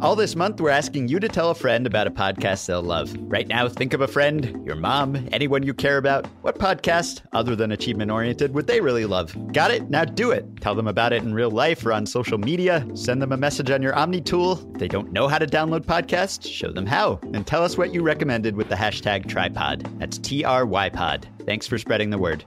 All this month, we're asking you to tell a friend about a podcast they'll love. Right now, think of a friend, your mom, anyone you care about. What podcast, other than achievement oriented, would they really love? Got it? Now do it. Tell them about it in real life or on social media. Send them a message on your Omni tool. If they don't know how to download podcasts, show them how. And tell us what you recommended with the hashtag trypod. That's T R Y pod. Thanks for spreading the word.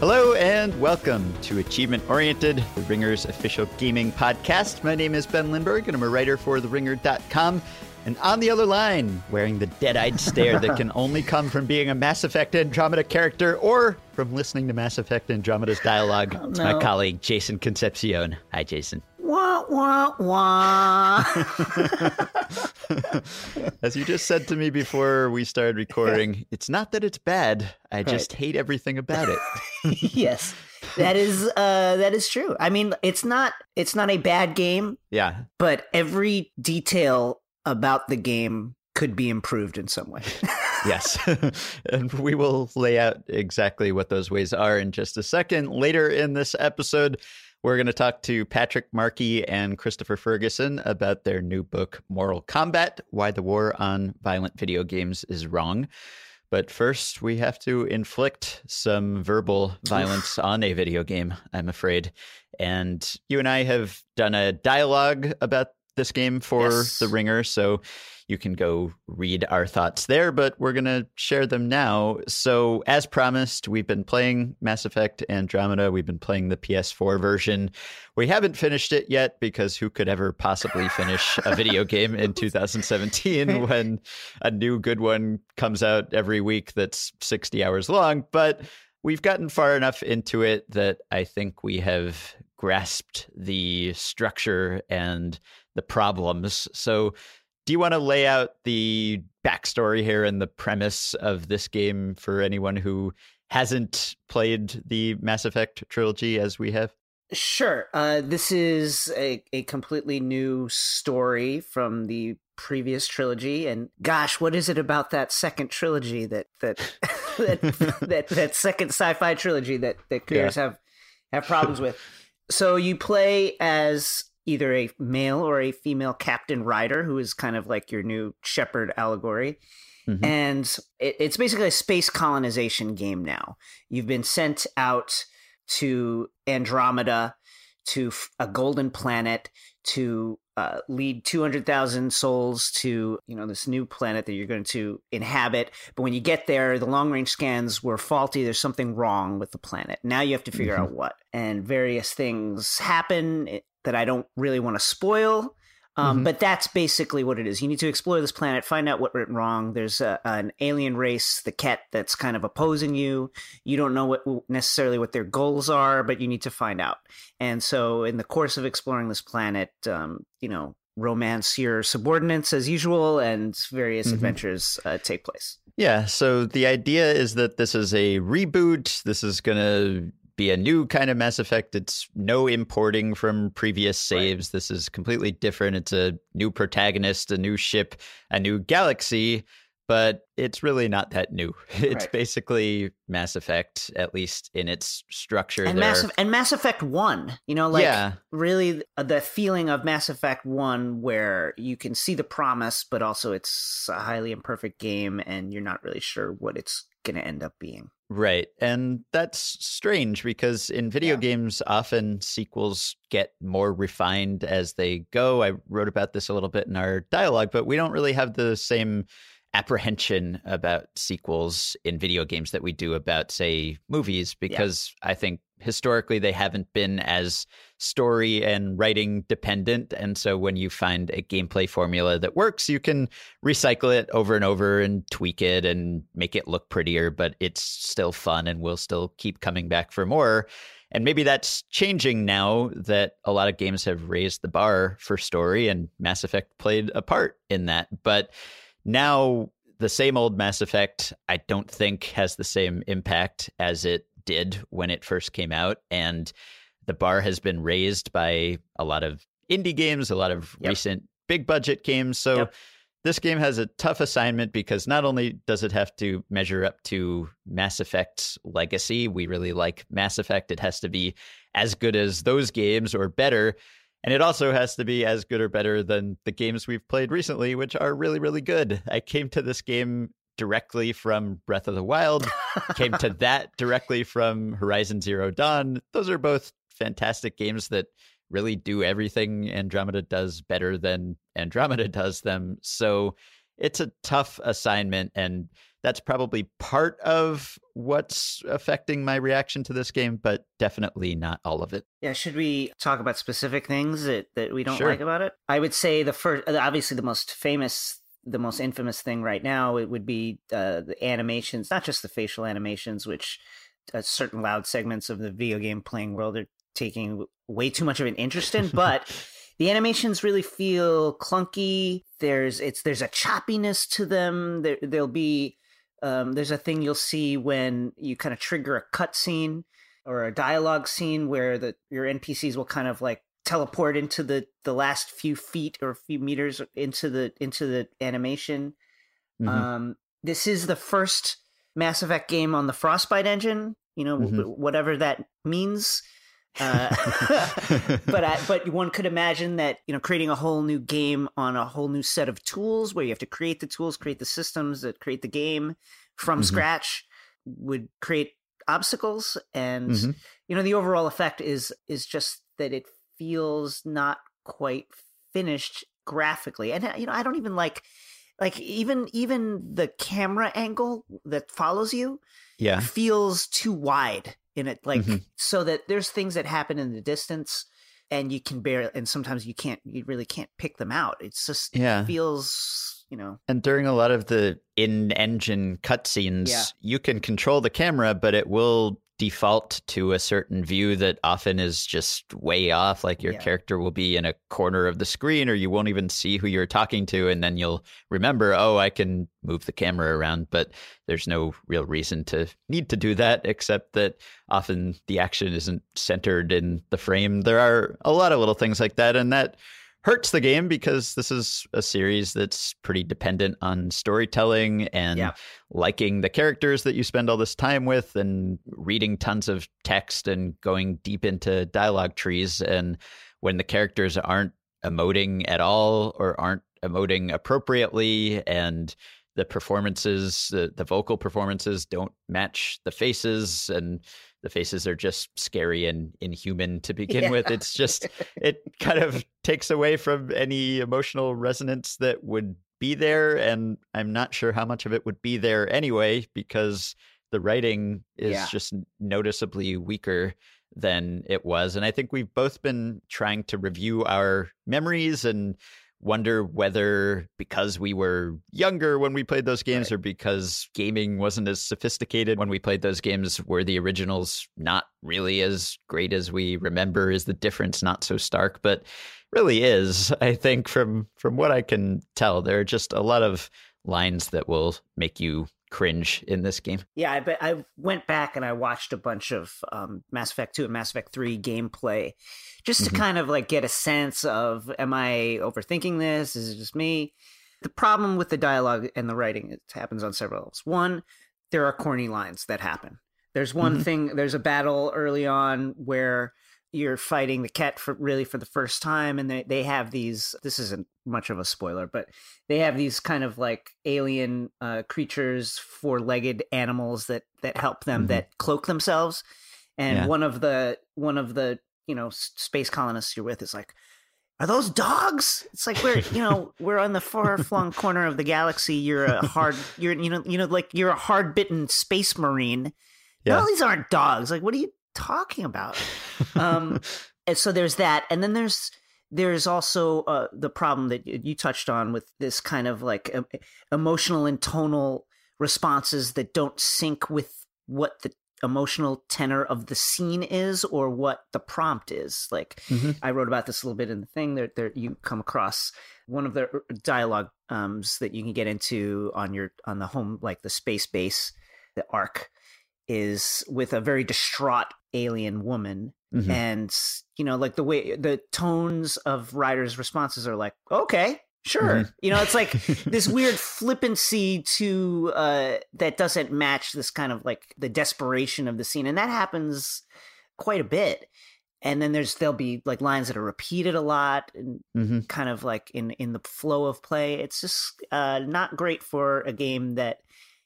Hello and welcome to Achievement Oriented, the Ringer's official gaming podcast. My name is Ben Lindbergh and I'm a writer for TheRinger.com. And on the other line, wearing the dead eyed stare that can only come from being a Mass Effect Andromeda character or from listening to Mass Effect Andromeda's dialogue, oh, no. it's my colleague, Jason Concepcion. Hi, Jason. Wah, wah, wah. As you just said to me before we started recording, it's not that it's bad. I just right. hate everything about it. yes. That is uh that is true. I mean, it's not it's not a bad game. Yeah. But every detail about the game could be improved in some way. yes. and we will lay out exactly what those ways are in just a second. Later in this episode, we're going to talk to Patrick Markey and Christopher Ferguson about their new book, Moral Combat Why the War on Violent Video Games is Wrong. But first, we have to inflict some verbal violence on a video game, I'm afraid. And you and I have done a dialogue about this game for yes. The Ringer. So you can go read our thoughts there, but we're going to share them now. So, as promised, we've been playing Mass Effect Andromeda. We've been playing the PS4 version. We haven't finished it yet because who could ever possibly finish a video game in 2017 when a new good one comes out every week that's 60 hours long? But we've gotten far enough into it that I think we have grasped the structure and the problems. So, do you want to lay out the backstory here and the premise of this game for anyone who hasn't played the Mass Effect trilogy as we have? Sure. Uh, this is a, a completely new story from the previous trilogy, and gosh, what is it about that second trilogy that that that, that, that second sci-fi trilogy that that creators yeah. have have problems with? So you play as either a male or a female Captain Ryder who is kind of like your new Shepard allegory. Mm-hmm. And it, it's basically a space colonization game now. You've been sent out to Andromeda, to a golden planet, to uh, lead 200,000 souls to, you know, this new planet that you're going to inhabit. But when you get there, the long range scans were faulty. There's something wrong with the planet. Now you have to figure mm-hmm. out what. And various things happen that I don't really want to spoil. Um, mm-hmm. But that's basically what it is. You need to explore this planet, find out what went wrong. There's a, an alien race, the Kett, that's kind of opposing you. You don't know what necessarily what their goals are, but you need to find out. And so, in the course of exploring this planet, um, you know, romance your subordinates as usual, and various mm-hmm. adventures uh, take place. Yeah. So the idea is that this is a reboot. This is going to be a new kind of Mass Effect. It's no importing from previous saves. Right. This is completely different. It's a new protagonist, a new ship, a new galaxy, but it's really not that new. It's right. basically Mass Effect, at least in its structure. And there. Mass and Mass Effect One, you know, like yeah. really uh, the feeling of Mass Effect One, where you can see the promise, but also it's a highly imperfect game, and you're not really sure what it's going to end up being. Right. And that's strange because in video yeah. games, often sequels get more refined as they go. I wrote about this a little bit in our dialogue, but we don't really have the same apprehension about sequels in video games that we do about, say, movies, because yeah. I think historically they haven't been as story and writing dependent. And so when you find a gameplay formula that works, you can recycle it over and over and tweak it and make it look prettier, but it's still fun and we'll still keep coming back for more. And maybe that's changing now that a lot of games have raised the bar for story and Mass Effect played a part in that. But now the same old Mass Effect, I don't think has the same impact as it did when it first came out. And the bar has been raised by a lot of indie games, a lot of yep. recent big budget games. So yep. this game has a tough assignment because not only does it have to measure up to Mass Effect's legacy, we really like Mass Effect, it has to be as good as those games or better. And it also has to be as good or better than the games we've played recently, which are really, really good. I came to this game directly from Breath of the Wild, came to that directly from Horizon Zero Dawn. Those are both fantastic games that really do everything Andromeda does better than Andromeda does them. So it's a tough assignment. And that's probably part of what's affecting my reaction to this game, but definitely not all of it. Yeah, should we talk about specific things that, that we don't sure. like about it? I would say the first, obviously, the most famous, the most infamous thing right now, it would be uh, the animations, not just the facial animations, which uh, certain loud segments of the video game playing world are taking way too much of an interest in, but. the animations really feel clunky. There's it's there's a choppiness to them. There there'll be um, there's a thing you'll see when you kind of trigger a cutscene or a dialogue scene where the your NPCs will kind of like teleport into the the last few feet or a few meters into the into the animation. Mm-hmm. Um, this is the first Mass Effect game on the Frostbite engine. You know, mm-hmm. whatever that means. Uh, but I, but one could imagine that you know creating a whole new game on a whole new set of tools where you have to create the tools, create the systems that create the game from mm-hmm. scratch would create obstacles, and mm-hmm. you know the overall effect is is just that it feels not quite finished graphically, and you know I don't even like like even even the camera angle that follows you yeah feels too wide in it like mm-hmm. so that there's things that happen in the distance and you can bear and sometimes you can't you really can't pick them out it's just yeah. it feels you know and during a lot of the in engine cutscenes yeah. you can control the camera but it will default to a certain view that often is just way off. Like your yeah. character will be in a corner of the screen, or you won't even see who you're talking to. And then you'll remember, oh, I can move the camera around. But there's no real reason to need to do that, except that often the action isn't centered in the frame. There are a lot of little things like that. And that hurts the game because this is a series that's pretty dependent on storytelling and yeah. liking the characters that you spend all this time with and reading tons of text and going deep into dialogue trees. And when the characters aren't emoting at all or aren't emoting appropriately and the performances the, the vocal performances don't match the faces and the faces are just scary and inhuman to begin yeah. with. It's just it kind of takes away from any emotional resonance that would be there, and I'm not sure how much of it would be there anyway because the writing is yeah. just noticeably weaker than it was. And I think we've both been trying to review our memories and wonder whether because we were younger when we played those games right. or because gaming wasn't as sophisticated when we played those games were the originals not really as great as we remember is the difference not so stark but really is i think from from what i can tell there are just a lot of lines that will make you cringe in this game. Yeah, I bet I went back and I watched a bunch of um, Mass Effect 2 and Mass Effect 3 gameplay just to mm-hmm. kind of like get a sense of am I overthinking this? Is it just me? The problem with the dialogue and the writing it happens on several levels. One, there are corny lines that happen. There's one mm-hmm. thing, there's a battle early on where you're fighting the Kett for really for the first time and they, they have these this isn't much of a spoiler but they have these kind of like alien uh, creatures four-legged animals that that help them mm-hmm. that cloak themselves and yeah. one of the one of the you know space colonists you're with is like are those dogs it's like we're you know we're on the far flung corner of the galaxy you're a hard you're you know you know like you're a hard bitten space marine yeah. no these aren't dogs like what are you talking about? um, and so there's that, and then there's there's also uh, the problem that you touched on with this kind of like emotional and tonal responses that don't sync with what the emotional tenor of the scene is or what the prompt is. Like mm-hmm. I wrote about this a little bit in the thing. There, there you come across one of the uh, dialogue um, that you can get into on your on the home like the space base, the arc is with a very distraught alien woman. Mhm. And, you know, like the way the tones of Ryder's responses are like, okay, sure. Mhm. You know, it's like this weird flippancy to uh that doesn't match this kind of like the desperation of the scene. And that happens quite a bit. And then there's there'll be like lines that are repeated a lot and Mhm. kind of like in in the flow of play. It's just uh not great for a game that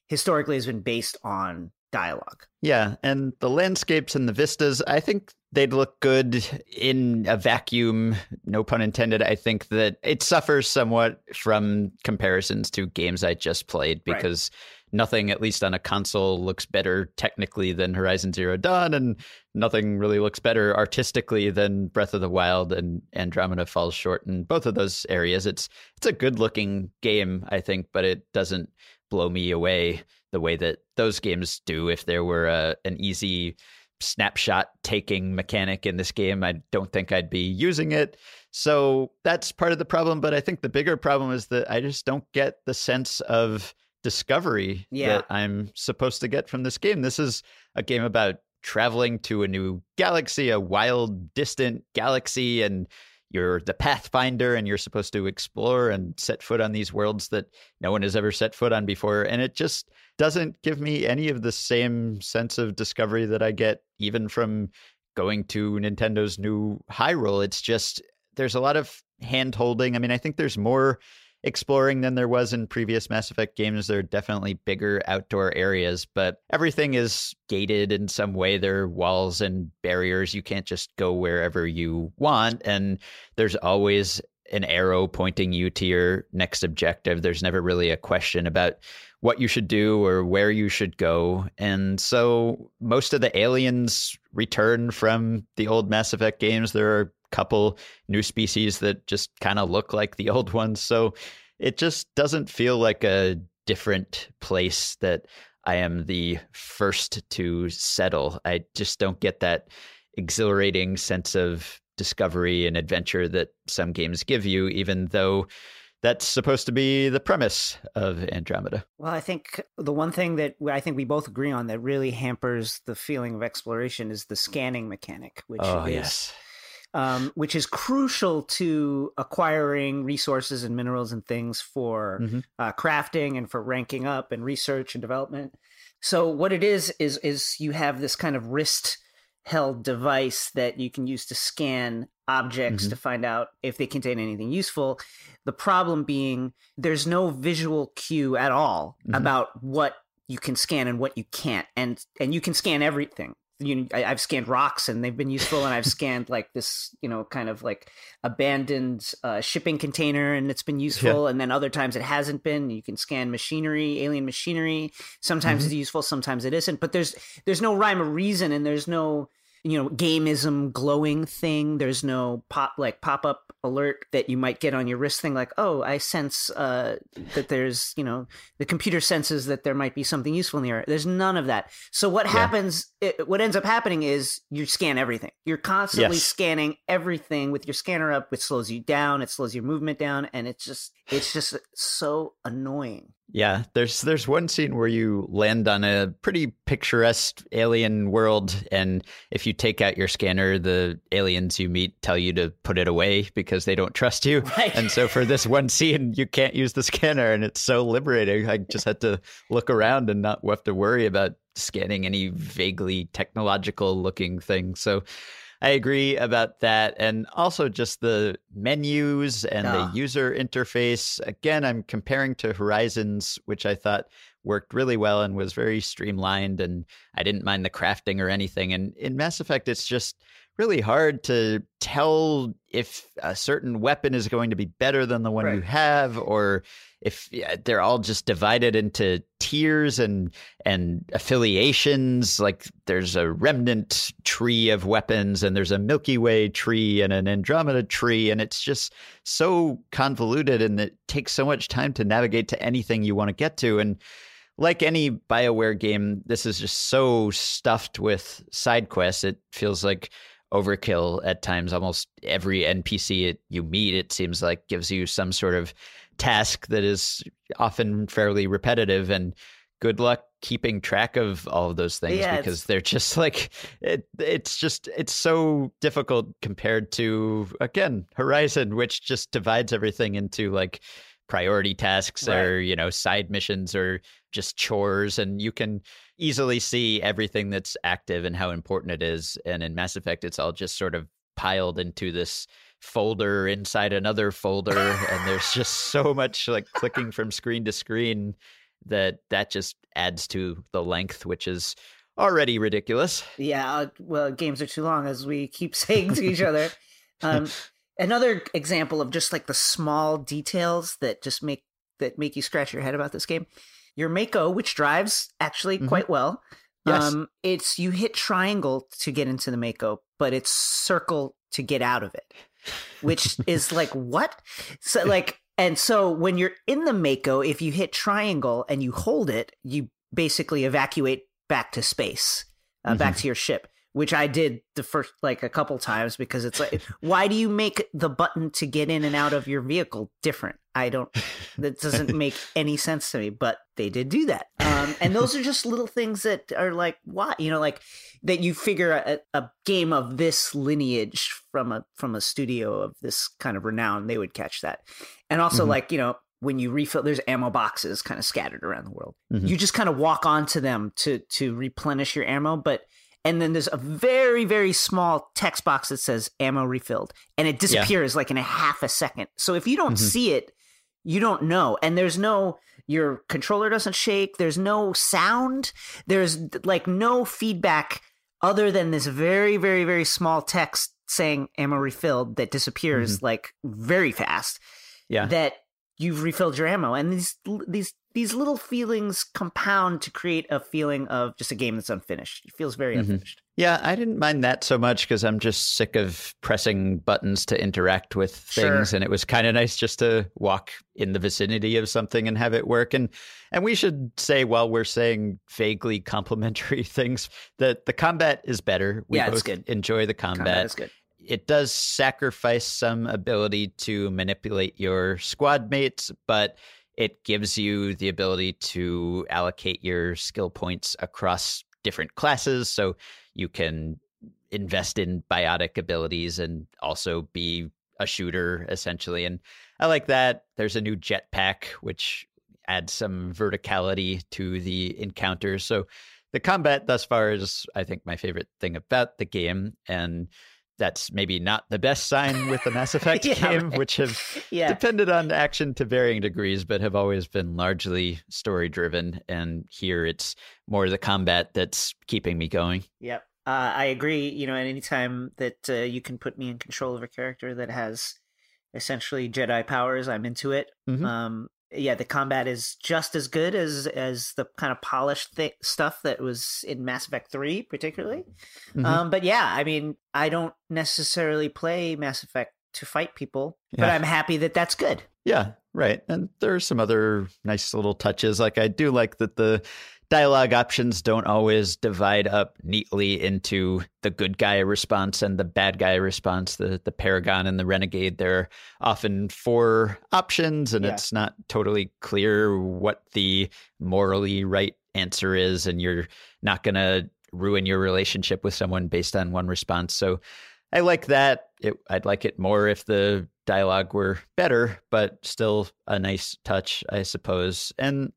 historically has been based on dialogue. Yeah, and the landscapes and the vistas, I think they'd look good in a vacuum, no pun intended. I think that it suffers somewhat from comparisons to games I just played Right. because nothing, at least on a console, looks better technically than Horizon Zero Dawn, and nothing really looks better artistically than Breath of the Wild and Andromeda falls short in both of those areas. It's it's a good looking game, I think, but it doesn't blow me away the way that those games do. If there were a, an easy snapshot taking mechanic in this game, I don't think I'd be using it. So that's part of the problem. But I think the bigger problem is that I just don't get the sense of discovery Yeah. that I'm supposed to get from this game. This is a game about traveling to a new galaxy, a wild, distant galaxy, and you're the pathfinder and you're supposed to explore and set foot on these worlds that no one has ever set foot on before and it just doesn't give me any of the same sense of discovery that i get even from going to nintendo's new hyrule it's just there's a lot of hand holding i mean i think there's more exploring than there was in previous Mass Effect games. There are definitely bigger outdoor areas, but everything is gated in some way. There are walls and barriers. You can't just go wherever you want. And there's always an arrow pointing you to your next objective. There's never really a question about what you should do or where you should go. And so most of the aliens return from the old Mass Effect games. There are a couple new species that just kind of look like the old ones. So it just doesn't feel like a different place that I am the first to settle. I just don't get that exhilarating sense of discovery and adventure that some games give you, even though that's supposed to be the premise of Andromeda. Well, I think the one thing that I think we both agree on that really hampers the feeling of exploration is the scanning mechanic, which oh, is yes. um, which is crucial to acquiring resources and minerals and things for Mhm. uh, crafting and for ranking up and research and development. So what it is is is you have this kind of wrist held device that you can use to scan objects Mhm. to find out if they contain anything useful. The problem being there's no visual cue at all Mhm. about what you can scan and what you can't, and and you can scan everything. You, I, I've scanned rocks and they've been useful, and I've scanned like this, you know, kind of like abandoned uh, shipping container, and it's been useful. And then other times it hasn't been. You can scan machinery, alien machinery. Sometimes Mhm. it's useful, sometimes it isn't. But there's there's no rhyme or reason, and there's no you know gameism glowing thing. There's no pop like pop-up alert that you might get on your wrist thing like oh i sense uh that there's you know the computer senses that there might be something useful in the area. There's none of that. So what Yeah. happens it, what ends up happening is you scan everything. You're constantly Yes. scanning everything with your scanner up. Which slows you down. It slows your movement down. And it's just it's just so annoying Yeah, there's there's one scene where you land on a pretty picturesque alien world, and if you take out your scanner, the aliens you meet tell you to put it away because they don't trust you. Right. And so for this one scene, you can't use the scanner, and it's so liberating. I just had to look around and not have to worry about scanning any vaguely technological looking thing. So I agree about that. And also just the menus and Ah. the user interface. Again, I'm comparing to Horizons, which I thought worked really well and was very streamlined. And I didn't mind the crafting or anything. And in Mass Effect, it's just really hard to tell if a certain weapon is going to be better than the one you have or if yeah, they're all just divided into tiers and and affiliations. Like there's a remnant tree of weapons and there's a milky way tree and an andromeda tree and it's just so convoluted and it takes so much time to navigate to anything you want to get to. And like any bioware game this is just so stuffed with side quests it feels like overkill at times. Almost every npc it, you meet it seems like gives you some sort of task that is often fairly repetitive and good luck keeping track of all of those things Yeah, because they're just like it, it's just it's so difficult compared to again Horizon which just divides everything into like priority tasks or you know side missions or just chores and you can easily see everything that's active and how important it is. And in Mass Effect it's all just sort of piled into this folder inside another folder and there's just so much like clicking from screen to screen that that just adds to the length which is already ridiculous. Yeah, well, games are too long, as we keep saying to each other. Um, another example of just like the small details that just make that make you scratch your head about this game. Your Mako, which drives actually Mhm. quite well. Yes. Um, it's you hit triangle to get into the Mako, but it's circle to get out of it, which is like what? So like, and so when you're in the Mako, if you hit triangle and you hold it, you basically evacuate back to space, uh, back to your ship. Which I did the first like a couple times because it's like, why do you make the button to get in and out of your vehicle different? I don't. That doesn't make any sense to me, but they did do that. Um, and those are just little things that are like, why? You know, like that you figure a, a game of this lineage from a from a studio of this kind of renown, they would catch that. And also, Mhm. like you know, when you refill, there's ammo boxes kind of scattered around the world. Mhm. You just kind of walk onto them to to replenish your ammo, but. And then there's a very, very small text box that says ammo refilled, and it disappears like in a half a second. So if you don't Mhm. see it, you don't know. And there's no, your controller doesn't shake. There's no sound. There's like no feedback other than this very, very, very small text saying ammo refilled that disappears like very fast. yeah That you've refilled your ammo. And these, these, these little feelings compound to create a feeling of just a game that's unfinished. It feels very Mhm. unfinished. Yeah, I didn't mind that so much because I'm just sick of pressing buttons to interact with things, Sure. and it was kind of nice just to walk in the vicinity of something and have it work. And and we should say while we're saying vaguely complimentary things that the combat is better. We Yeah, it's good. enjoy the combat. Combat is good. It does sacrifice some ability to manipulate your squad mates, but it gives you the ability to allocate your skill points across different classes. So you can invest in biotic abilities and also be a shooter essentially. And I like that. There's a new jetpack, which adds some verticality to the encounters. So the combat thus far is, I think, my favorite thing about the game. And that's maybe not the best sign with the Mass Effect Yeah, game, right. which have Yeah. depended on action to varying degrees, but have always been largely story driven. And here it's more the combat that's keeping me going. Yep. Uh, I agree. You know, at any time that uh, you can put me in control of a character that has essentially Jedi powers, I'm into it. Mhm. Um, yeah, the combat is just as good as as the kind of polished th- stuff that was in Mass Effect Three, particularly. Mhm. Um, but yeah, I mean, I don't necessarily play Mass Effect to fight people, but I'm happy that that's good. Yeah, right. And there are some other nice little touches. Like I do like that the dialogue options don't always divide up neatly into the good guy response and the bad guy response. The the Paragon and the Renegade. There are often four options, and Yeah. it's not totally clear what the morally right answer is, and you're not gonna ruin your relationship with someone based on one response. So I like that. It, I'd like it more if the dialogue were better, but still a nice touch, I suppose. And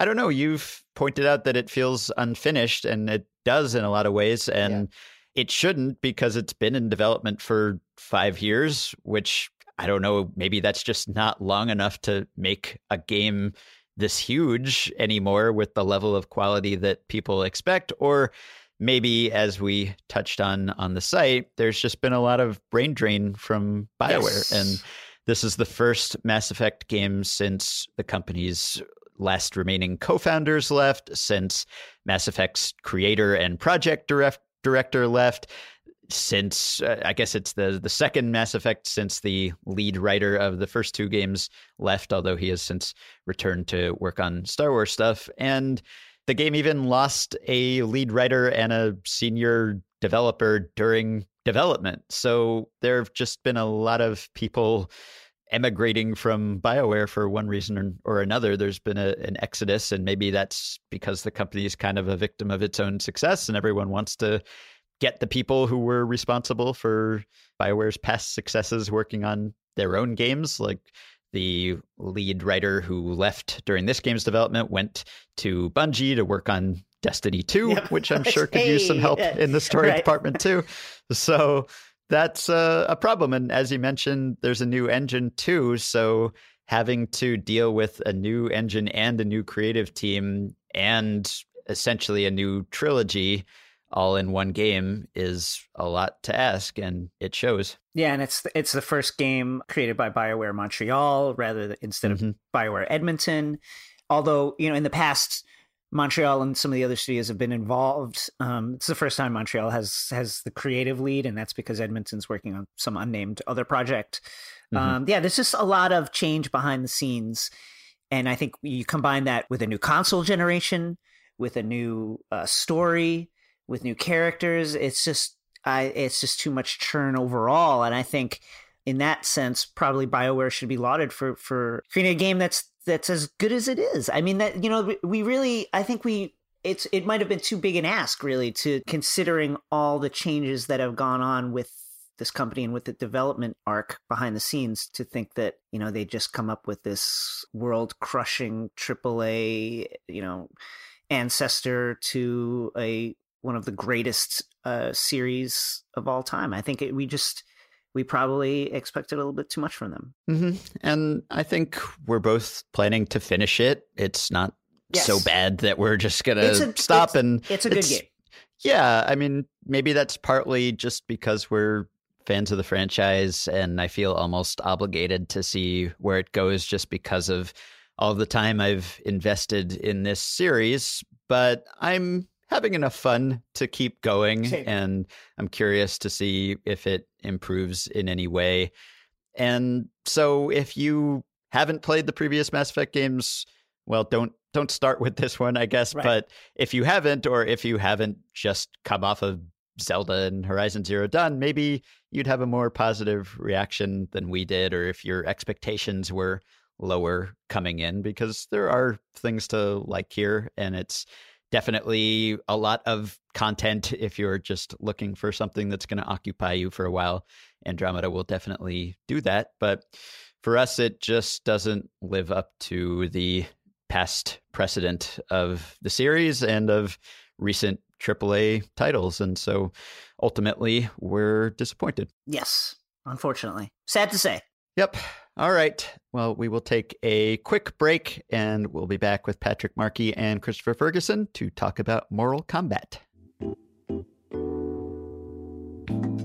I don't know, you've pointed out that it feels unfinished, and it does in a lot of ways. And it shouldn't because it's been in development for five years, which I don't know, maybe that's just not long enough to make a game this huge anymore with the level of quality that people expect. Or maybe as we touched on on the site there's just been a lot of brain drain from bioware Yes. and this is the first mass effect game since the company's last remaining co-founders left since mass effect's creator and project direct, director left since uh, i guess it's the the second mass effect since the lead writer of the first two games left although he has since returned to work on star wars stuff and the game even lost a lead writer and a senior developer during development. So there have just been a lot of people emigrating from BioWare for one reason or another. There's been a, an exodus, and maybe that's because the company is kind of a victim of its own success, and everyone wants to get the people who were responsible for BioWare's past successes working on their own games. Like the lead writer who left during this game's development went to Bungie to work on Destiny 2, yep. which I'm sure could hey, use some help in the story right. department too. So that's a, a problem. And as you mentioned, there's a new engine too. So having to deal with a new engine and a new creative team and essentially a new trilogy all in one game is a lot to ask and it shows. Yeah, and it's it's the first game created by BioWare Montreal rather than instead mm-hmm. of BioWare Edmonton. Although, you know, in the past Montreal and some of the other studios have been involved. Um, it's the first time Montreal has has the creative lead, and that's because Edmonton's working on some unnamed other project. Mm-hmm. Um, yeah, there's just a lot of change behind the scenes, and I think you combine that with a new console generation, with a new uh, story, with new characters. It's just I, it's just too much churn overall, and I think in that sense, probably Bioware should be lauded for for creating a game that's that's as good as it is. I mean that you know we really I think we it's it might have been too big an ask really to considering all the changes that have gone on with this company and with the development arc behind the scenes to think that you know they just come up with this world crushing AAA you know ancestor to a one of the greatest uh, series of all time. I think it, we just we probably expected a little bit too much from them. Mm-hmm. And I think we're both planning to finish it. It's not yes. so bad that we're just going to stop it's, and it's a good game. Yeah, I mean, maybe that's partly just because we're fans of the franchise and I feel almost obligated to see where it goes just because of all the time I've invested in this series, but I'm having enough fun to keep going. Same. And I'm curious to see if it improves in any way. And so if you haven't played the previous Mass Effect games, well, don't don't start with this one, I guess. Right. But if you haven't, or if you haven't just come off of Zelda and Horizon Zero Dawn, maybe you'd have a more positive reaction than we did, or if your expectations were lower coming in, because there are things to like here, and it's definitely a lot of content if you're just looking for something that's going to occupy you for a while. Andromeda will definitely do that. But for us, it just doesn't live up to the past precedent of the series and of recent AAA titles. And so ultimately, we're disappointed. Yes, unfortunately. Sad to say. Yep. All right. Well, we will take a quick break and we'll be back with Patrick Markey and Christopher Ferguson to talk about moral Combat.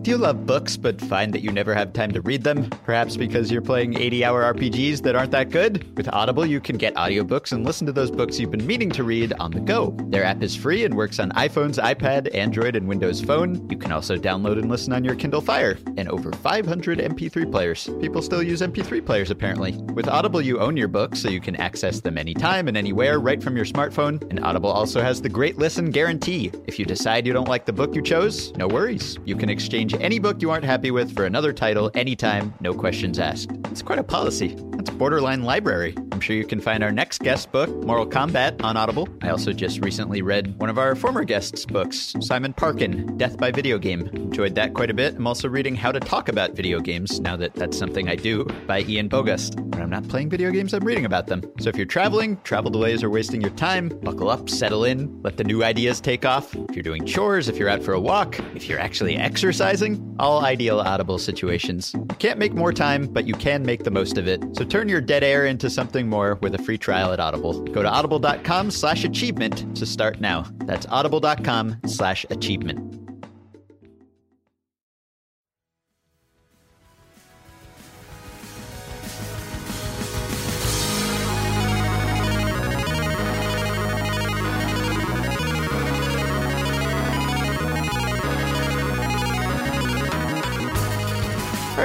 Do you love books but find that you never have time to read them? Perhaps because you're playing 80 hour RPGs that aren't that good? With Audible, you can get audiobooks and listen to those books you've been meaning to read on the go. Their app is free and works on iPhones, iPad, Android, and Windows Phone. You can also download and listen on your Kindle Fire. And over 500 MP3 players. People still use MP3 players, apparently. With Audible, you own your books, so you can access them anytime and anywhere right from your smartphone. And Audible also has the Great Listen Guarantee. If you decide you don't like the book you chose, no worries. You can exchange any book you aren't happy with for another title anytime, no questions asked. It's quite a policy. That's borderline library. I'm sure you can find our next guest book, Moral Combat, on Audible. I also just recently read one of our former guests' books, Simon Parkin, Death by Video Game. Enjoyed that quite a bit. I'm also reading How to Talk About Video Games, now that that's something I do, by Ian Bogost. When I'm not playing video games, I'm reading about them. So if you're traveling, travel delays are wasting your time, buckle up, settle in, let the new ideas take off. If you're doing chores, if you're out for a walk, if you're actually exercising, all ideal Audible situations. You can't make more time, but you can make the most of it. So turn your dead air into something more with a free trial at Audible. Go to audible.com slash achievement to start now. That's audible.com slash achievement.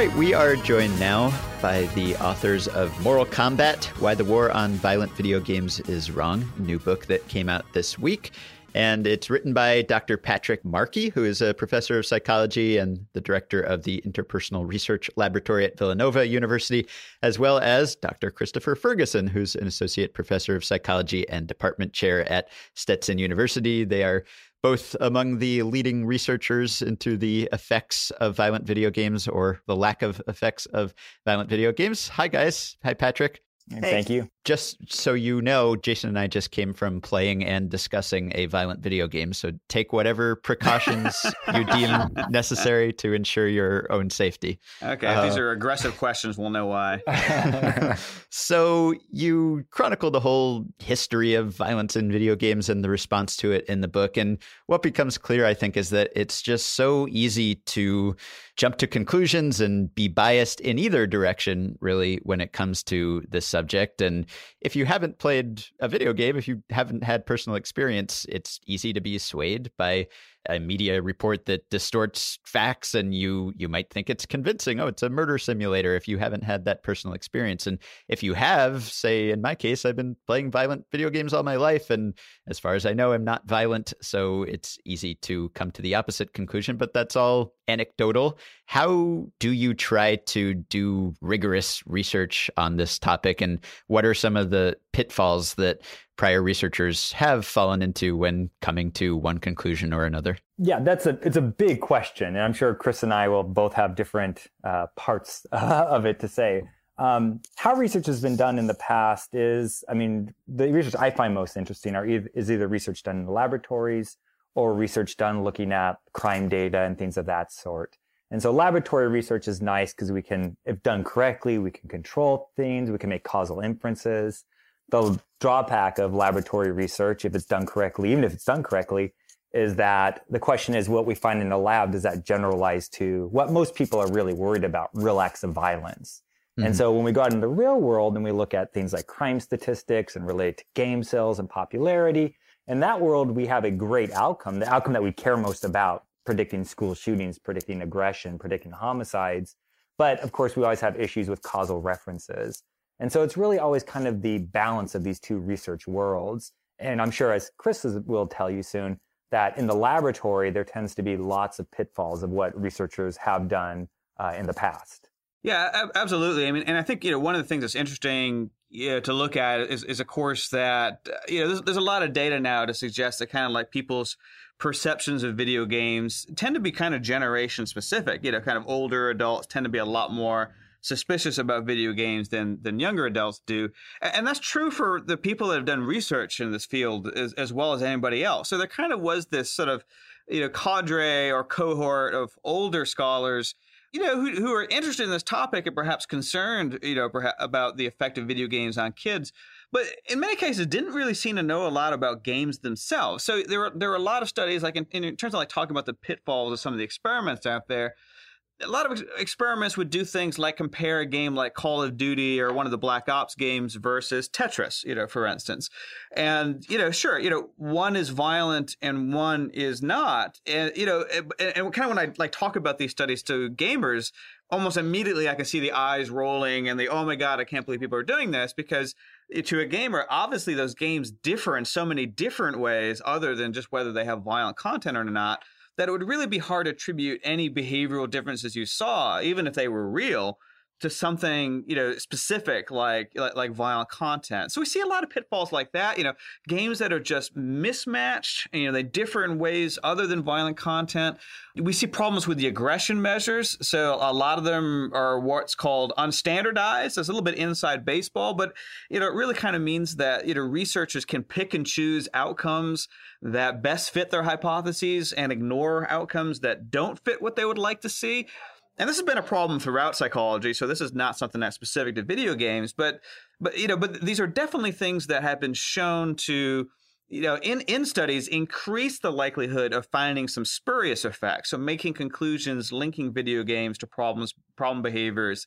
Right, we are joined now by the authors of Moral Combat Why the War on Violent Video Games is Wrong, new book that came out this week. And it's written by Dr. Patrick Markey, who is a professor of psychology and the director of the Interpersonal Research Laboratory at Villanova University, as well as Dr. Christopher Ferguson, who's an associate professor of psychology and department chair at Stetson University. They are both among the leading researchers into the effects of violent video games or the lack of effects of violent video games. Hi, guys. Hi, Patrick. Hey. Thank you. Just so you know, Jason and I just came from playing and discussing a violent video game. So take whatever precautions you deem necessary to ensure your own safety. Okay, if uh, these are aggressive questions, we'll know why. so you chronicle the whole history of violence in video games and the response to it in the book. And what becomes clear, I think, is that it's just so easy to jump to conclusions and be biased in either direction, really, when it comes to this subject. And if you haven't played a video game, if you haven't had personal experience, it's easy to be swayed by a media report that distorts facts and you you might think it's convincing oh it's a murder simulator if you haven't had that personal experience. And if you have say in my case i've been playing violent video games all my life and as far as i know i'm not violent so it's easy to come to the opposite conclusion but that's all anecdotal. How do you try to do rigorous research on this topic and what are some of the pitfalls that prior researchers have fallen into when coming to one conclusion or another? Yeah, that's a it's a big question, and I'm sure Chris and I will both have different uh, parts uh, of it to say. Um, how research has been done in the past is, I mean, the research I find most interesting are is either research done in laboratories or research done looking at crime data and things of that sort. And so laboratory research is nice because we can, if done correctly, we can control things, we can make causal inferences the drawback of laboratory research, if it's done correctly, even if it's done correctly, is that the question is what we find in the lab, does that generalize to what most people are really worried about, real acts of violence? Mm-hmm. And so when we go out in the real world and we look at things like crime statistics and relate to game sales and popularity, in that world, we have a great outcome, the outcome that we care most about, predicting school shootings, predicting aggression, predicting homicides. But of course, we always have issues with causal references. And so it's really always kind of the balance of these two research worlds. And I'm sure, as Chris will tell you soon, that in the laboratory, there tends to be lots of pitfalls of what researchers have done uh, in the past. Yeah, absolutely. I mean, and I think you know one of the things that's interesting you know, to look at is, is of course that you know there's, there's a lot of data now to suggest that kind of like people's perceptions of video games tend to be kind of generation specific. You know, kind of older adults tend to be a lot more suspicious about video games than than younger adults do, and that's true for the people that have done research in this field as, as well as anybody else. So there kind of was this sort of you know cadre or cohort of older scholars you know who, who are interested in this topic and perhaps concerned you know perhaps about the effect of video games on kids but in many cases didn't really seem to know a lot about games themselves so there were there were a lot of studies like in, in terms of like talking about the pitfalls of some of the experiments out there a lot of experiments would do things like compare a game like Call of Duty or one of the Black Ops games versus Tetris, you know, for instance. And, you know, sure, you know, one is violent and one is not. And, you know, and, and kind of when I like talk about these studies to gamers, almost immediately I can see the eyes rolling and the, oh my God, I can't believe people are doing this because to a gamer, obviously those games differ in so many different ways other than just whether they have violent content or not that it would really be hard to attribute any behavioral differences you saw, even if they were real, to something you know specific like, like, like violent content. So we see a lot of pitfalls like that. You know, games that are just mismatched. You know, they differ in ways other than violent content. We see problems with the aggression measures. So a lot of them are what's called unstandardized. It's a little bit inside baseball, but you know, it really kind of means that you know researchers can pick and choose outcomes that best fit their hypotheses and ignore outcomes that don't fit what they would like to see and this has been a problem throughout psychology so this is not something that's specific to video games but but you know but these are definitely things that have been shown to you know in in studies increase the likelihood of finding some spurious effects so making conclusions linking video games to problems problem behaviors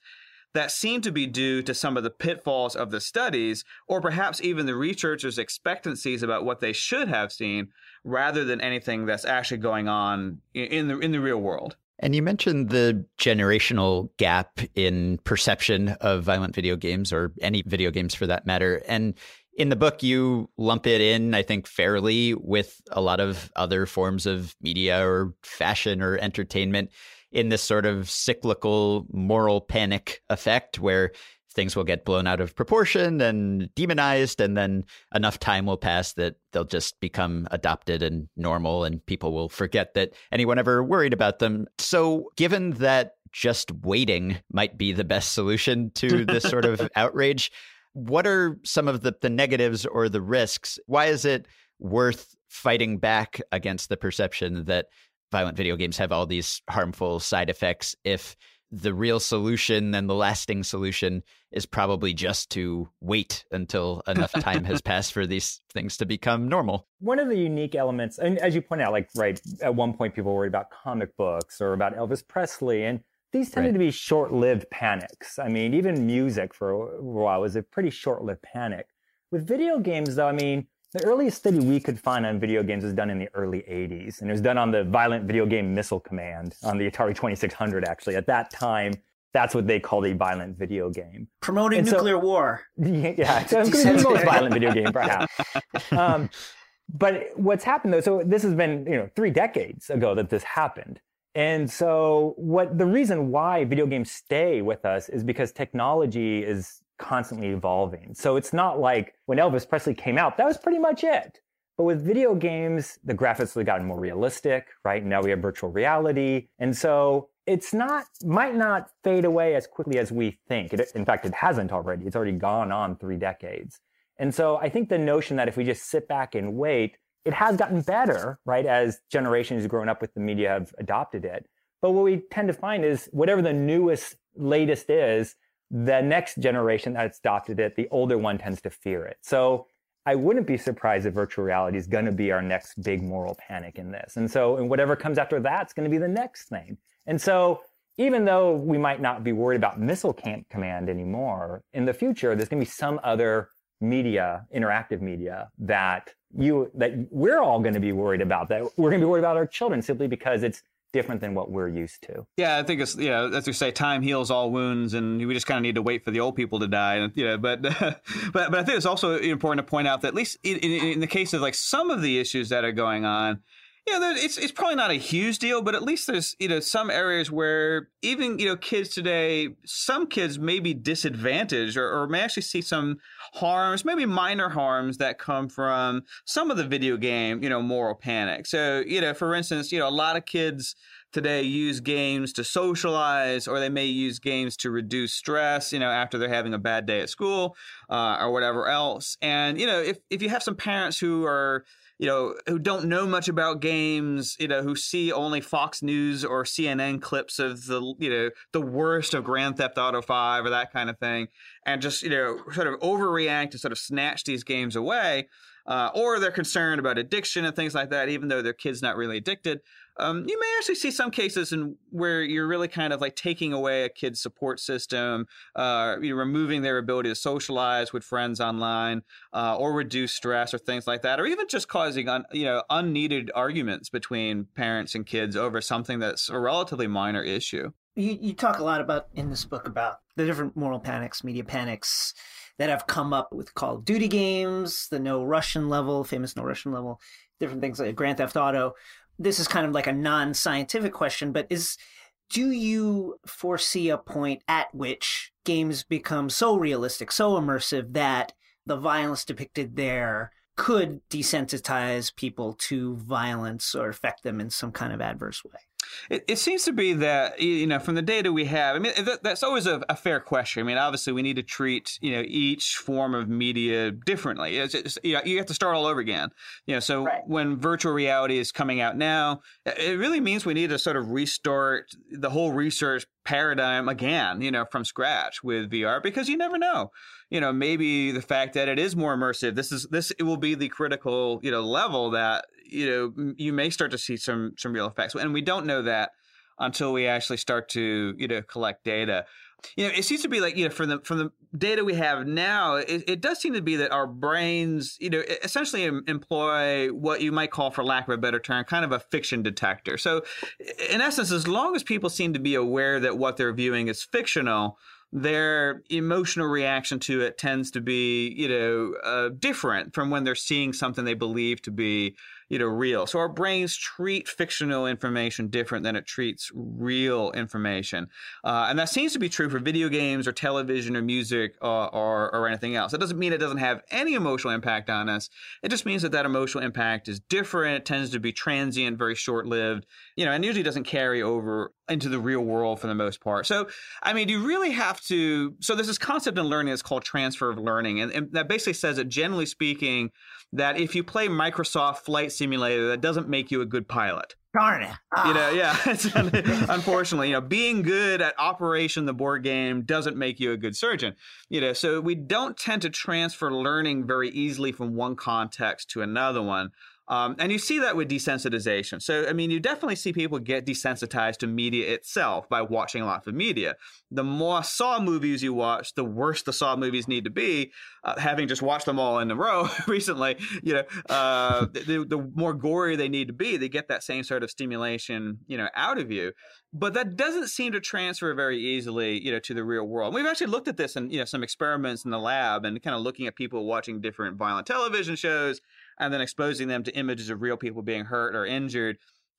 that seem to be due to some of the pitfalls of the studies or perhaps even the researchers expectancies about what they should have seen rather than anything that's actually going on in the in the real world and you mentioned the generational gap in perception of violent video games or any video games for that matter. And in the book, you lump it in, I think, fairly with a lot of other forms of media or fashion or entertainment in this sort of cyclical moral panic effect where things will get blown out of proportion and demonized, and then enough time will pass that they'll just become adopted and normal, and people will forget that anyone ever worried about them. So, given that just waiting might be the best solution to this sort of outrage, what are some of the, the negatives or the risks? Why is it worth fighting back against the perception that violent video games have all these harmful side effects if the real solution and the lasting solution is probably just to wait until enough time has passed for these things to become normal. One of the unique elements, and as you point out, like, right, at one point people worried about comic books or about Elvis Presley, and these tended right. to be short-lived panics. I mean, even music for a while was a pretty short-lived panic. With video games, though, I mean, the earliest study we could find on video games was done in the early 80s, and it was done on the Violent Video Game Missile Command on the Atari 2600, actually. At that time, that's what they called a violent video game. Promoting and nuclear so, war. Yeah, it's the most violent video game, perhaps. Um, but what's happened, though, so this has been, you know, three decades ago that this happened. And so what the reason why video games stay with us is because technology is constantly evolving. So it's not like when Elvis Presley came out, that was pretty much it. But with video games, the graphics have gotten more realistic, right? Now we have virtual reality. And so it's not, might not fade away as quickly as we think. It, in fact, it hasn't already. It's already gone on three decades. And so I think the notion that if we just sit back and wait, it has gotten better, right? As generations grown up with the media have adopted it. But what we tend to find is whatever the newest, latest is, the next generation that's adopted it, the older one tends to fear it. So I wouldn't be surprised if virtual reality is going to be our next big moral panic in this. And so, and whatever comes after that's going to be the next thing. And so, even though we might not be worried about missile camp command anymore, in the future, there's going to be some other media, interactive media that you that we're all going to be worried about that we're going to be worried about our children simply because it's different than what we're used to. Yeah, I think it's you know as we say, time heals all wounds, and we just kind of need to wait for the old people to die. And you know, but but but I think it's also important to point out that at least in, in, in the case of like some of the issues that are going on, you know, it's it's probably not a huge deal, but at least there's you know some areas where even you know kids today, some kids may be disadvantaged or, or may actually see some harms, maybe minor harms that come from some of the video game you know moral panic. So you know, for instance, you know a lot of kids today use games to socialize or they may use games to reduce stress you know after they're having a bad day at school uh, or whatever else and you know if, if you have some parents who are you know, who don't know much about games, you know, who see only Fox News or CNN clips of the, you know, the worst of Grand Theft Auto 5 or that kind of thing, and just, you know, sort of overreact to sort of snatch these games away, uh, or they're concerned about addiction and things like that, even though their kid's not really addicted um, you may actually see some cases in where you're really kind of like taking away a kid's support system, uh, you removing their ability to socialize with friends online, uh, or reduce stress or things like that, or even just causing un, you know unneeded arguments between parents and kids over something that's a relatively minor issue. You, you talk a lot about in this book about the different moral panics, media panics that have come up with Call of Duty games, the no Russian level, famous no Russian level, different things like Grand Theft Auto this is kind of like a non-scientific question, but is do you foresee a point at which games become so realistic, so immersive that the violence depicted there could desensitize people to violence or affect them in some kind of adverse way? It, it, seems to be that you know from the data we have. I mean, that, that's always a, a, fair question. I mean, obviously we need to treat you know each form of media differently. It's, it's, you, know, you have to start all over again. You know, so right. when virtual reality is coming out now, it really means we need to sort of restart the whole research paradigm again. You know, from scratch with VR because you never know you know maybe the fact that it is more immersive this is this it will be the critical you know level that you know you may start to see some some real effects and we don't know that until we actually start to you know collect data. You know it seems to be like you know from the from the data we have now it, it does seem to be that our brains you know essentially employ what you might call for lack of a better term kind of a fiction detector. So in essence as long as people seem to be aware that what they're viewing is fictional their emotional reaction to it tends to be, you know, uh, different from when they're seeing something they believe to be you know real. So our brains treat fictional information different than it treats real information. Uh, and that seems to be true for video games or television or music or, uh, or, or anything else. That doesn't mean it doesn't have any emotional impact on us. It just means that that emotional impact is different it tends to be transient very short-lived you know and usually doesn't carry over into the real world for the most part. So i mean you really have to so there's this concept in learning that's called transfer of learning and, and that basically says that generally speaking that if you play Microsoft Flight Simulator, that doesn't make you a good pilot. Darn it. You know, ah. yeah. unfortunately, you know, being good at Operation the board game doesn't make you a good surgeon. You know, so we don't tend to transfer learning very easily from one context to another one. Um, and you see that with desensitization. So, I mean, you definitely see people get desensitized to media itself by watching lots of media. The more Saw movies you watch, the worse the Saw movies need to be. Uh, having just watched them all in a row recently, you know, uh, the, the more gory they need to be, they get that same sort of stimulation, you know, out of you. But that doesn't seem to transfer very easily, you know, to the real world. We've actually looked at this in, you know, some experiments in the lab and kind of looking at people watching different violent television shows and then exposing them to images of real people being hurt or injured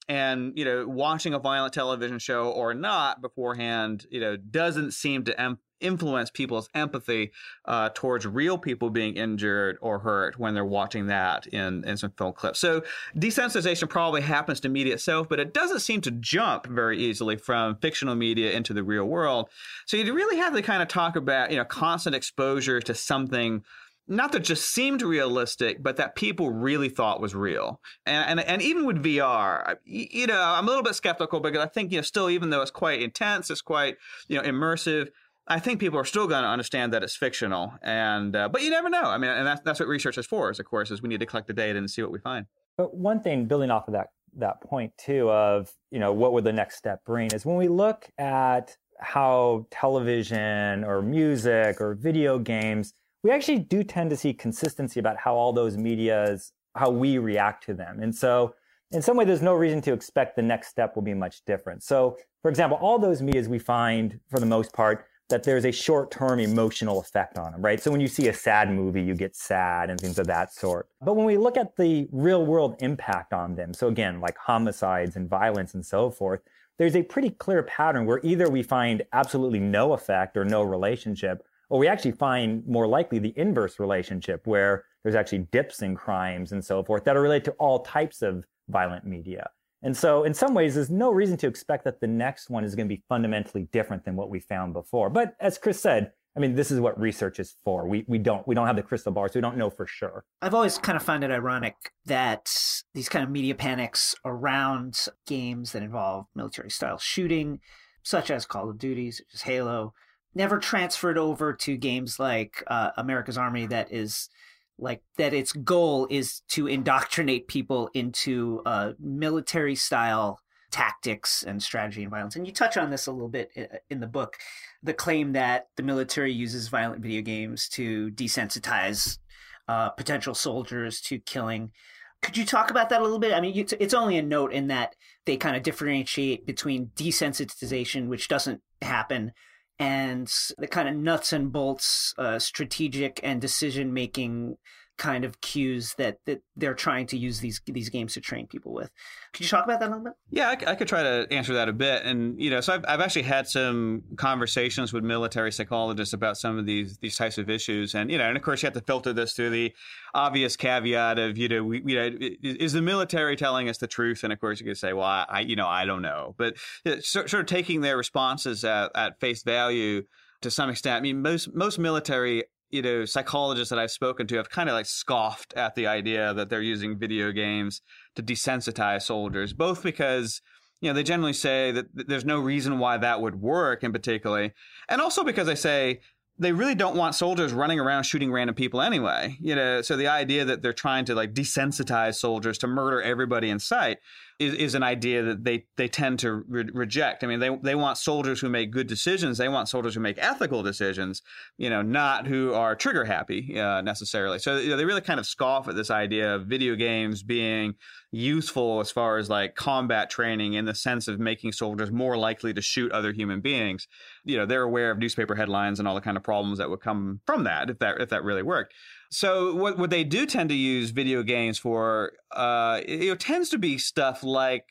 and you know watching a violent television show or not beforehand you know doesn't seem to em- influence people's empathy uh, towards real people being injured or hurt when they're watching that in, in some film clips. So desensitization probably happens to media itself, but it doesn't seem to jump very easily from fictional media into the real world. So you really have to kind of talk about you know constant exposure to something not that just seemed realistic, but that people really thought was real. And, and, and even with VR, you know, I'm a little bit skeptical because I think, you know, still, even though it's quite intense, it's quite, you know, immersive, I think people are still going to understand that it's fictional. And, uh, but you never know. I mean, and that's, that's what research is for, is of course, is we need to collect the data and see what we find. But one thing building off of that, that point too, of, you know, what would the next step bring is when we look at how television or music or video games, we actually do tend to see consistency about how all those medias, how we react to them. And so in some way, there's no reason to expect the next step will be much different. So for example, all those medias we find for the most part that there's a short-term emotional effect on them, right? So when you see a sad movie, you get sad and things of that sort. But when we look at the real world impact on them, so again, like homicides and violence and so forth, there's a pretty clear pattern where either we find absolutely no effect or no relationship, or we actually find more likely the inverse relationship where there's actually dips in crimes and so forth that are related to all types of violent media. And so, in some ways, there's no reason to expect that the next one is going to be fundamentally different than what we found before. But as Chris said, I mean, this is what research is for. We we don't we don't have the crystal ball, so we don't know for sure. I've always kind of found it ironic that these kind of media panics around games that involve military style shooting, such as Call of Duty, such as Halo, never transferred over to games like uh, America's Army that is like that its goal is to indoctrinate people into uh, military style tactics and strategy and violence. And you touch on this a little bit uh, in the book the claim that the military uses violent video games to desensitize uh, potential soldiers to killing. Could you talk about that a little bit? I mean, it's only a note in that they kind of differentiate between desensitization, which doesn't happen, and the kind of nuts and bolts uh, strategic and decision making kind of cues that, that they're trying to use these these games to train people with. Could you talk about that a little bit? Yeah, I, I, could try to answer that a bit. And you know, so I've, I've actually had some conversations with military psychologists about some of these these types of issues. And you know, and of course, you have to filter this through the obvious caveat of you know, we, you know, is the military telling us the truth? And of course, you could say, well, I, you know, I don't know. But uh, sort of taking their responses at, at face value to some extent. I mean, most most military you know psychologists that I've spoken to have kind of like scoffed at the idea that they're using video games to desensitize soldiers, both because you know they generally say that there's no reason why that would work in particularly, and also because they say they really don't want soldiers running around shooting random people anyway. You know, so the idea that they're trying to like desensitize soldiers to murder everybody in sight is, is an idea that they, they tend to re- reject. I mean, they, they want soldiers who make good decisions. They want soldiers who make ethical decisions, you know, not who are trigger happy uh, necessarily. So you know, they really kind of scoff at this idea of video games being useful as far as like combat training in the sense of making soldiers more likely to shoot other human beings. You know, they're aware of newspaper headlines and all the kind of problems that would come from that if that if that really worked. So what what they do tend to use video games for uh it, it tends to be stuff like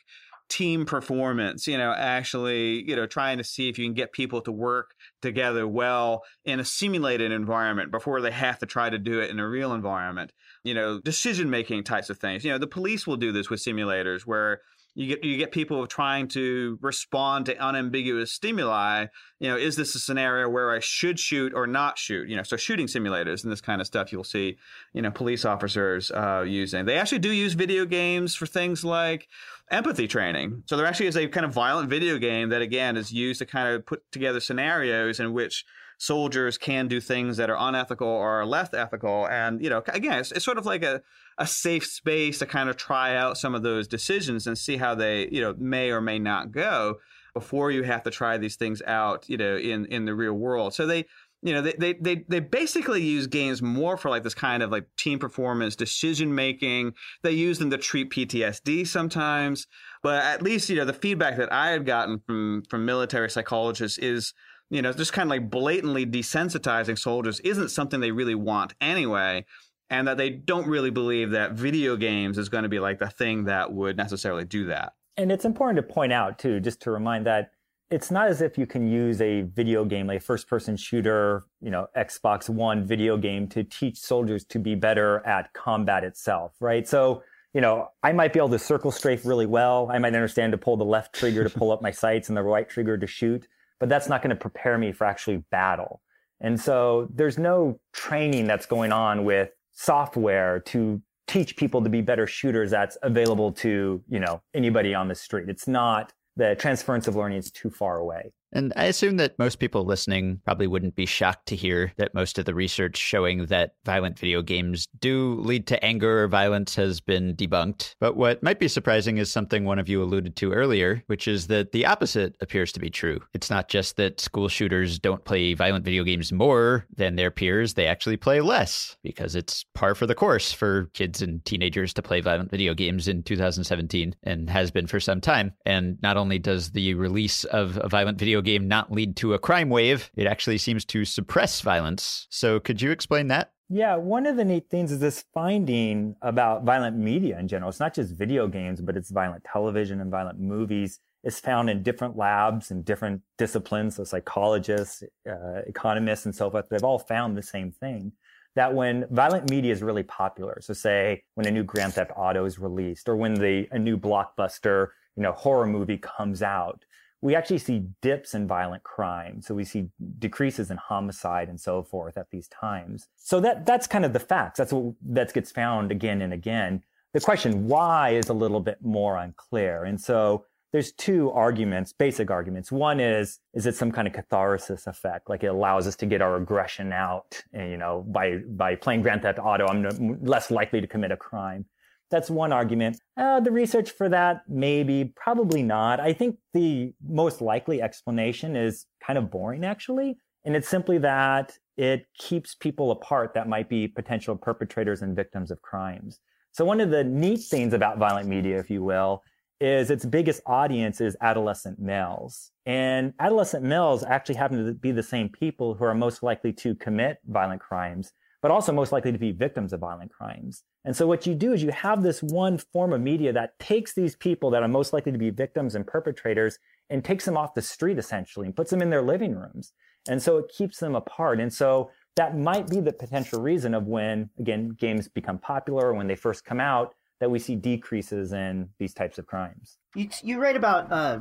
team performance, you know, actually, you know, trying to see if you can get people to work together well in a simulated environment before they have to try to do it in a real environment. You know, decision making types of things. You know, the police will do this with simulators where you get you get people trying to respond to unambiguous stimuli. You know, is this a scenario where I should shoot or not shoot? You know, so shooting simulators and this kind of stuff you'll see, you know, police officers uh, using. They actually do use video games for things like empathy training. So there actually is a kind of violent video game that again is used to kind of put together scenarios in which soldiers can do things that are unethical or less ethical. And, you know, again, it's, it's sort of like a, a safe space to kind of try out some of those decisions and see how they, you know, may or may not go before you have to try these things out, you know, in, in the real world. So they, you know, they, they, they, they basically use games more for like this kind of like team performance, decision making. They use them to treat PTSD sometimes. But at least, you know, the feedback that I had gotten from, from military psychologists is, you know, just kind of like blatantly desensitizing soldiers isn't something they really want anyway. And that they don't really believe that video games is going to be like the thing that would necessarily do that. And it's important to point out, too, just to remind that it's not as if you can use a video game, like first person shooter, you know, Xbox One video game to teach soldiers to be better at combat itself, right? So, you know, I might be able to circle strafe really well. I might understand to pull the left trigger to pull up my sights and the right trigger to shoot but that's not going to prepare me for actually battle. And so there's no training that's going on with software to teach people to be better shooters that's available to, you know, anybody on the street. It's not the transference of learning is too far away. And I assume that most people listening probably wouldn't be shocked to hear that most of the research showing that violent video games do lead to anger or violence has been debunked. But what might be surprising is something one of you alluded to earlier, which is that the opposite appears to be true. It's not just that school shooters don't play violent video games more than their peers, they actually play less because it's par for the course for kids and teenagers to play violent video games in 2017 and has been for some time. And not only does the release of a violent video game not lead to a crime wave, it actually seems to suppress violence. So, could you explain that? Yeah, one of the neat things is this finding about violent media in general. It's not just video games, but it's violent television and violent movies. It's found in different labs and different disciplines. So psychologists, uh, economists, and so forth. They've all found the same thing that when violent media is really popular, so say when a new Grand Theft Auto is released or when the a new blockbuster, you know, horror movie comes out, we actually see dips in violent crime. So we see decreases in homicide and so forth at these times. So that, that's kind of the facts. That's what that gets found again and again. The question why is a little bit more unclear. And so there's two arguments, basic arguments. One is, is it some kind of catharsis effect? Like it allows us to get our aggression out, and, you know, by, by playing Grand Theft Auto, I'm less likely to commit a crime. That's one argument. Uh, the research for that, maybe, probably not. I think the most likely explanation is kind of boring, actually. And it's simply that it keeps people apart that might be potential perpetrators and victims of crimes. So one of the neat things about violent media, if you will, is its biggest audience is adolescent males. And adolescent males actually happen to be the same people who are most likely to commit violent crimes but also most likely to be victims of violent crimes. And so what you do is you have this one form of media that takes these people that are most likely to be victims and perpetrators and takes them off the street essentially and puts them in their living rooms. And so it keeps them apart. And so that might be the potential reason of when, again, games become popular or when they first come out, that we see decreases in these types of crimes. You, you write about uh,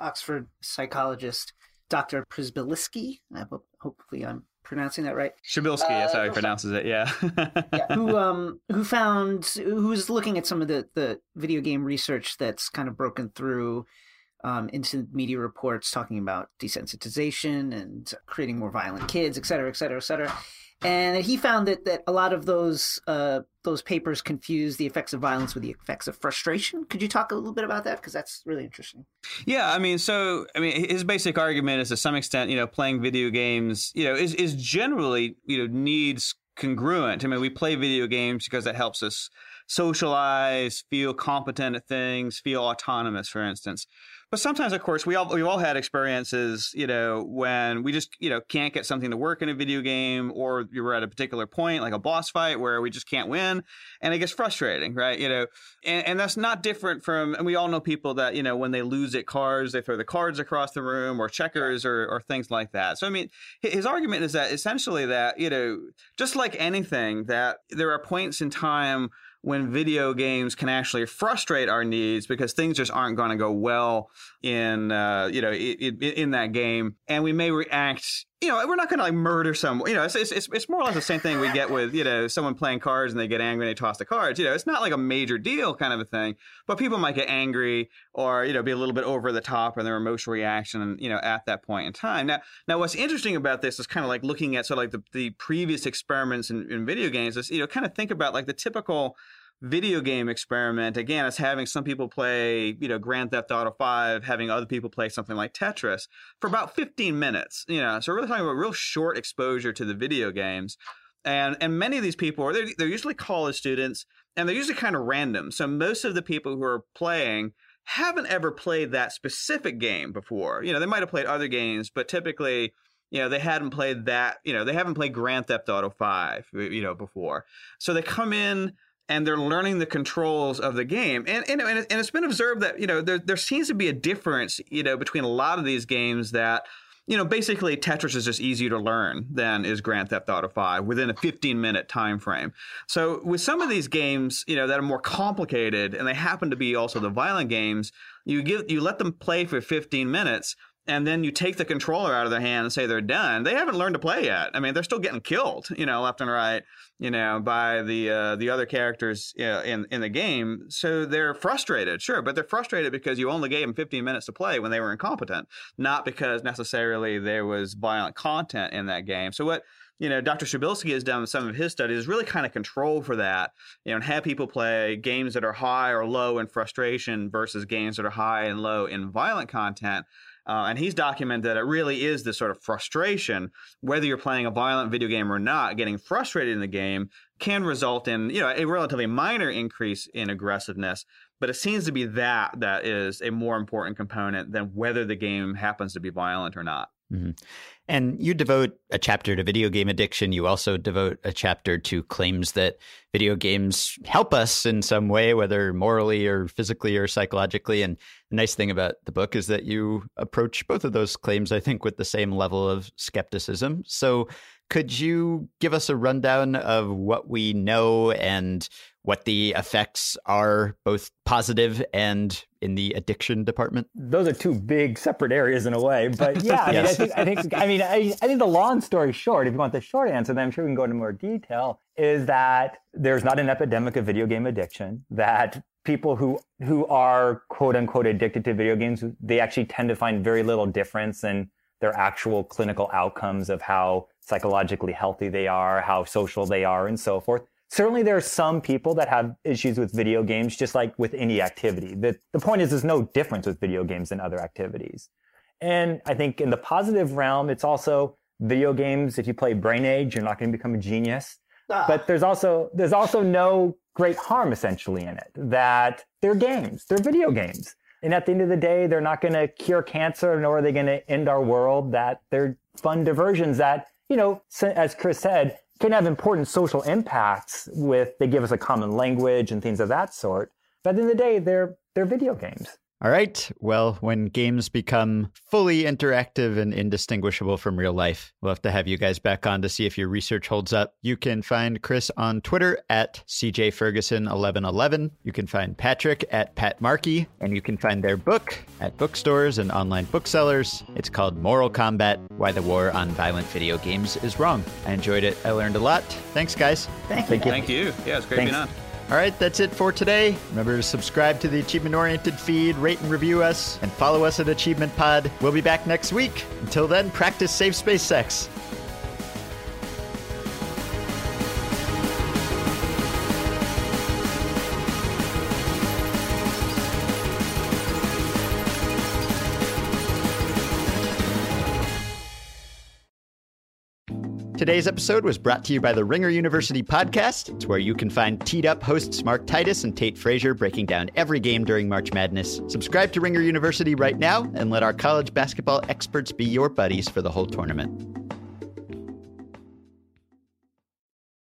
Oxford psychologist Dr. Przybylski. hopefully I'm pronouncing that right. Shabilsky, uh, that's how he pronounces it. Yeah. yeah. Who um who found who was looking at some of the the video game research that's kind of broken through um, into media reports talking about desensitization and creating more violent kids, et cetera, et cetera, et cetera. And he found that that a lot of those uh, those papers confuse the effects of violence with the effects of frustration. Could you talk a little bit about that because that's really interesting? Yeah, I mean, so I mean, his basic argument is to some extent, you know, playing video games, you know, is is generally you know needs congruent. I mean, we play video games because it helps us socialize, feel competent at things, feel autonomous, for instance. But sometimes, of course, we all we've all had experiences, you know, when we just you know can't get something to work in a video game, or you're at a particular point, like a boss fight, where we just can't win, and it gets frustrating, right? You know, and, and that's not different from, and we all know people that you know when they lose at cards, they throw the cards across the room, or checkers, or or things like that. So I mean, his argument is that essentially that you know, just like anything, that there are points in time when video games can actually frustrate our needs because things just aren't going to go well in uh, you know in, in, that game, and we may react. You know, we're not going to like murder someone. You know, it's, it's it's more or less the same thing we get with you know someone playing cards and they get angry and they toss the cards. You know, it's not like a major deal kind of a thing, but people might get angry or you know be a little bit over the top in their emotional reaction. You know, at that point in time. Now, now what's interesting about this is kind of like looking at sort of like the, the previous experiments in, in video games. Is you know kind of think about like the typical video game experiment again is having some people play you know grand theft auto 5 having other people play something like tetris for about 15 minutes you know so we're really talking about real short exposure to the video games. And and many of these people are they're, they're usually college students and they're usually kind of random. So most of the people who are playing haven't ever played that specific game before. You know they might have played other games but typically you know they hadn't played that you know they haven't played grand theft auto 5 you know before. So they come in and they're learning the controls of the game. And and, and it's been observed that you know there there seems to be a difference you know between a lot of these games that you know basically Tetris is just easier to learn than is Grand Theft Auto 5 within a 15 minute time frame. So with some of these games, you know that are more complicated and they happen to be also the violent games, you give you let them play for 15 minutes and then you take the controller out of their hand and say they're done, they haven't learned to play yet. I mean, they're still getting killed, you know, left and right, you know, by the uh, the other characters in in the game. So they're frustrated, sure, but they're frustrated because you only gave them 15 minutes to play when they were incompetent, not because necessarily there was violent content in that game. So what you know, Dr. Przybylski has done some of his studies is really kind of control for that, you know, and have people play games that are high or low in frustration versus games that are high and low in violent content uh, and he's documented that it really is this sort of frustration, whether you're playing a violent video game or not, getting frustrated in the game can result in you know a relatively minor increase in aggressiveness. But it seems to be that that is a more important component than whether the game happens to be violent or not. Mm-hmm. And you devote a chapter to video game addiction. You also devote a chapter to claims that video games help us in some way, whether morally or physically or psychologically. And the nice thing about the book is that you approach both of those claims, I think, with the same level of skepticism. So, could you give us a rundown of what we know and what the effects are, both positive and in the addiction department? Those are two big separate areas in a way, but yeah, I yes. mean, I think, I think, I mean, I, I think the long story short, if you want the short answer, then I'm sure we can go into more detail. Is that there's not an epidemic of video game addiction? That people who who are quote unquote addicted to video games, they actually tend to find very little difference in their actual clinical outcomes of how psychologically healthy they are, how social they are, and so forth certainly there are some people that have issues with video games, just like with any activity. The, the point is, there's no difference with video games than other activities. And I think in the positive realm, it's also video games. If you play Brain Age, you're not going to become a genius. Ah. But there's also, there's also no great harm essentially in it that they're games, they're video games. And at the end of the day, they're not going to cure cancer, nor are they going to end our world. That they're fun diversions that, you know, as Chris said, can have important social impacts with they give us a common language and things of that sort. But in the day, they're they're video games. All right. Well, when games become fully interactive and indistinguishable from real life, we'll have to have you guys back on to see if your research holds up. You can find Chris on Twitter at CJFerguson1111. You can find Patrick at Pat Markey, and you can find their book at bookstores and online booksellers. It's called Moral Combat Why the War on Violent Video Games is Wrong. I enjoyed it. I learned a lot. Thanks, guys. Thank you. Thank you. Yeah, it's great Thanks. being on. All right, that's it for today. Remember to subscribe to the Achievement Oriented feed, rate and review us, and follow us at Achievement Pod. We'll be back next week. Until then, practice safe space sex. Today's episode was brought to you by the Ringer University podcast. It's where you can find teed up hosts Mark Titus and Tate Frazier breaking down every game during March Madness. Subscribe to Ringer University right now and let our college basketball experts be your buddies for the whole tournament.